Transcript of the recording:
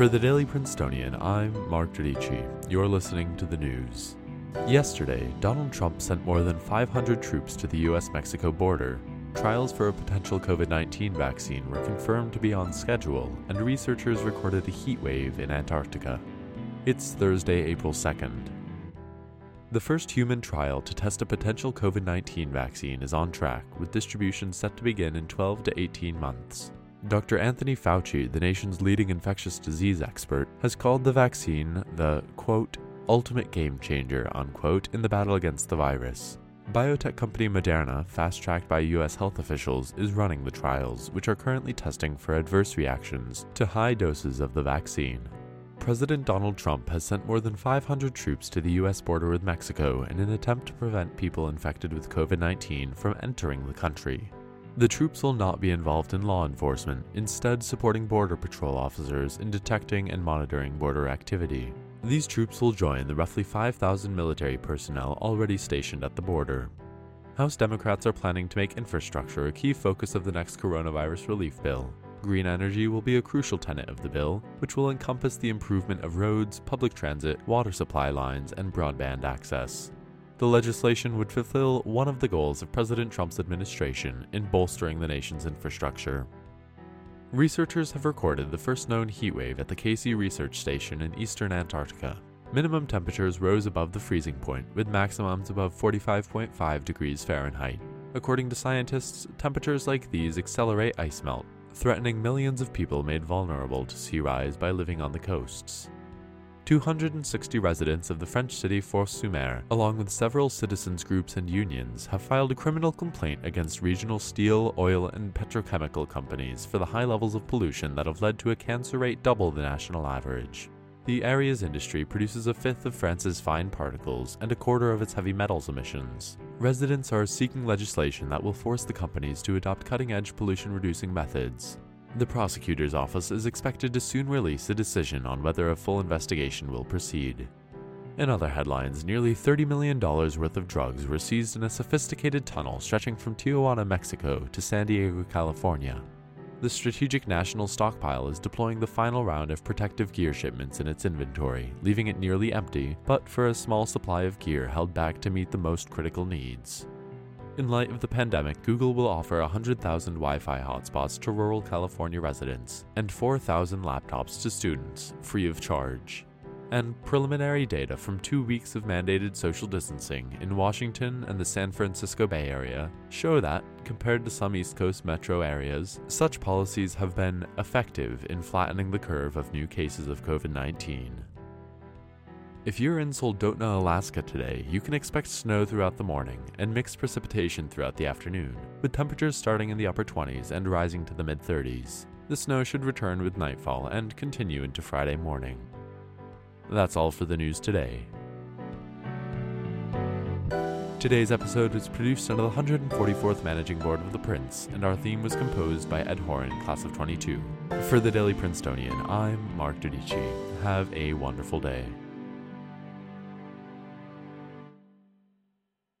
For the Daily Princetonian, I'm Mark Giudici. You're listening to the news. Yesterday, Donald Trump sent more than 500 troops to the US Mexico border. Trials for a potential COVID 19 vaccine were confirmed to be on schedule, and researchers recorded a heat wave in Antarctica. It's Thursday, April 2nd. The first human trial to test a potential COVID 19 vaccine is on track, with distribution set to begin in 12 to 18 months. Dr. Anthony Fauci, the nation's leading infectious disease expert, has called the vaccine the, quote, ultimate game changer, unquote, in the battle against the virus. Biotech company Moderna, fast tracked by US health officials, is running the trials, which are currently testing for adverse reactions to high doses of the vaccine. President Donald Trump has sent more than 500 troops to the US border with Mexico in an attempt to prevent people infected with COVID 19 from entering the country. The troops will not be involved in law enforcement, instead, supporting Border Patrol officers in detecting and monitoring border activity. These troops will join the roughly 5,000 military personnel already stationed at the border. House Democrats are planning to make infrastructure a key focus of the next coronavirus relief bill. Green energy will be a crucial tenet of the bill, which will encompass the improvement of roads, public transit, water supply lines, and broadband access. The legislation would fulfill one of the goals of President Trump's administration in bolstering the nation's infrastructure. Researchers have recorded the first known heat wave at the Casey Research Station in eastern Antarctica. Minimum temperatures rose above the freezing point, with maximums above 45.5 degrees Fahrenheit. According to scientists, temperatures like these accelerate ice melt, threatening millions of people made vulnerable to sea rise by living on the coasts. 260 residents of the French city Fos-sur-Mer, along with several citizens groups and unions, have filed a criminal complaint against regional steel, oil, and petrochemical companies for the high levels of pollution that have led to a cancer rate double the national average. The area's industry produces a fifth of France's fine particles and a quarter of its heavy metals emissions. Residents are seeking legislation that will force the companies to adopt cutting edge pollution reducing methods. The prosecutor's office is expected to soon release a decision on whether a full investigation will proceed. In other headlines, nearly $30 million worth of drugs were seized in a sophisticated tunnel stretching from Tijuana, Mexico to San Diego, California. The Strategic National Stockpile is deploying the final round of protective gear shipments in its inventory, leaving it nearly empty, but for a small supply of gear held back to meet the most critical needs. In light of the pandemic, Google will offer 100,000 Wi Fi hotspots to rural California residents and 4,000 laptops to students, free of charge. And preliminary data from two weeks of mandated social distancing in Washington and the San Francisco Bay Area show that, compared to some East Coast metro areas, such policies have been effective in flattening the curve of new cases of COVID 19. If you're in Soldotna, Alaska today, you can expect snow throughout the morning and mixed precipitation throughout the afternoon, with temperatures starting in the upper 20s and rising to the mid 30s. The snow should return with nightfall and continue into Friday morning. That's all for the news today. Today's episode was produced under the 144th Managing Board of The Prince, and our theme was composed by Ed Horan, class of 22. For the Daily Princetonian, I'm Mark Giudici. Have a wonderful day.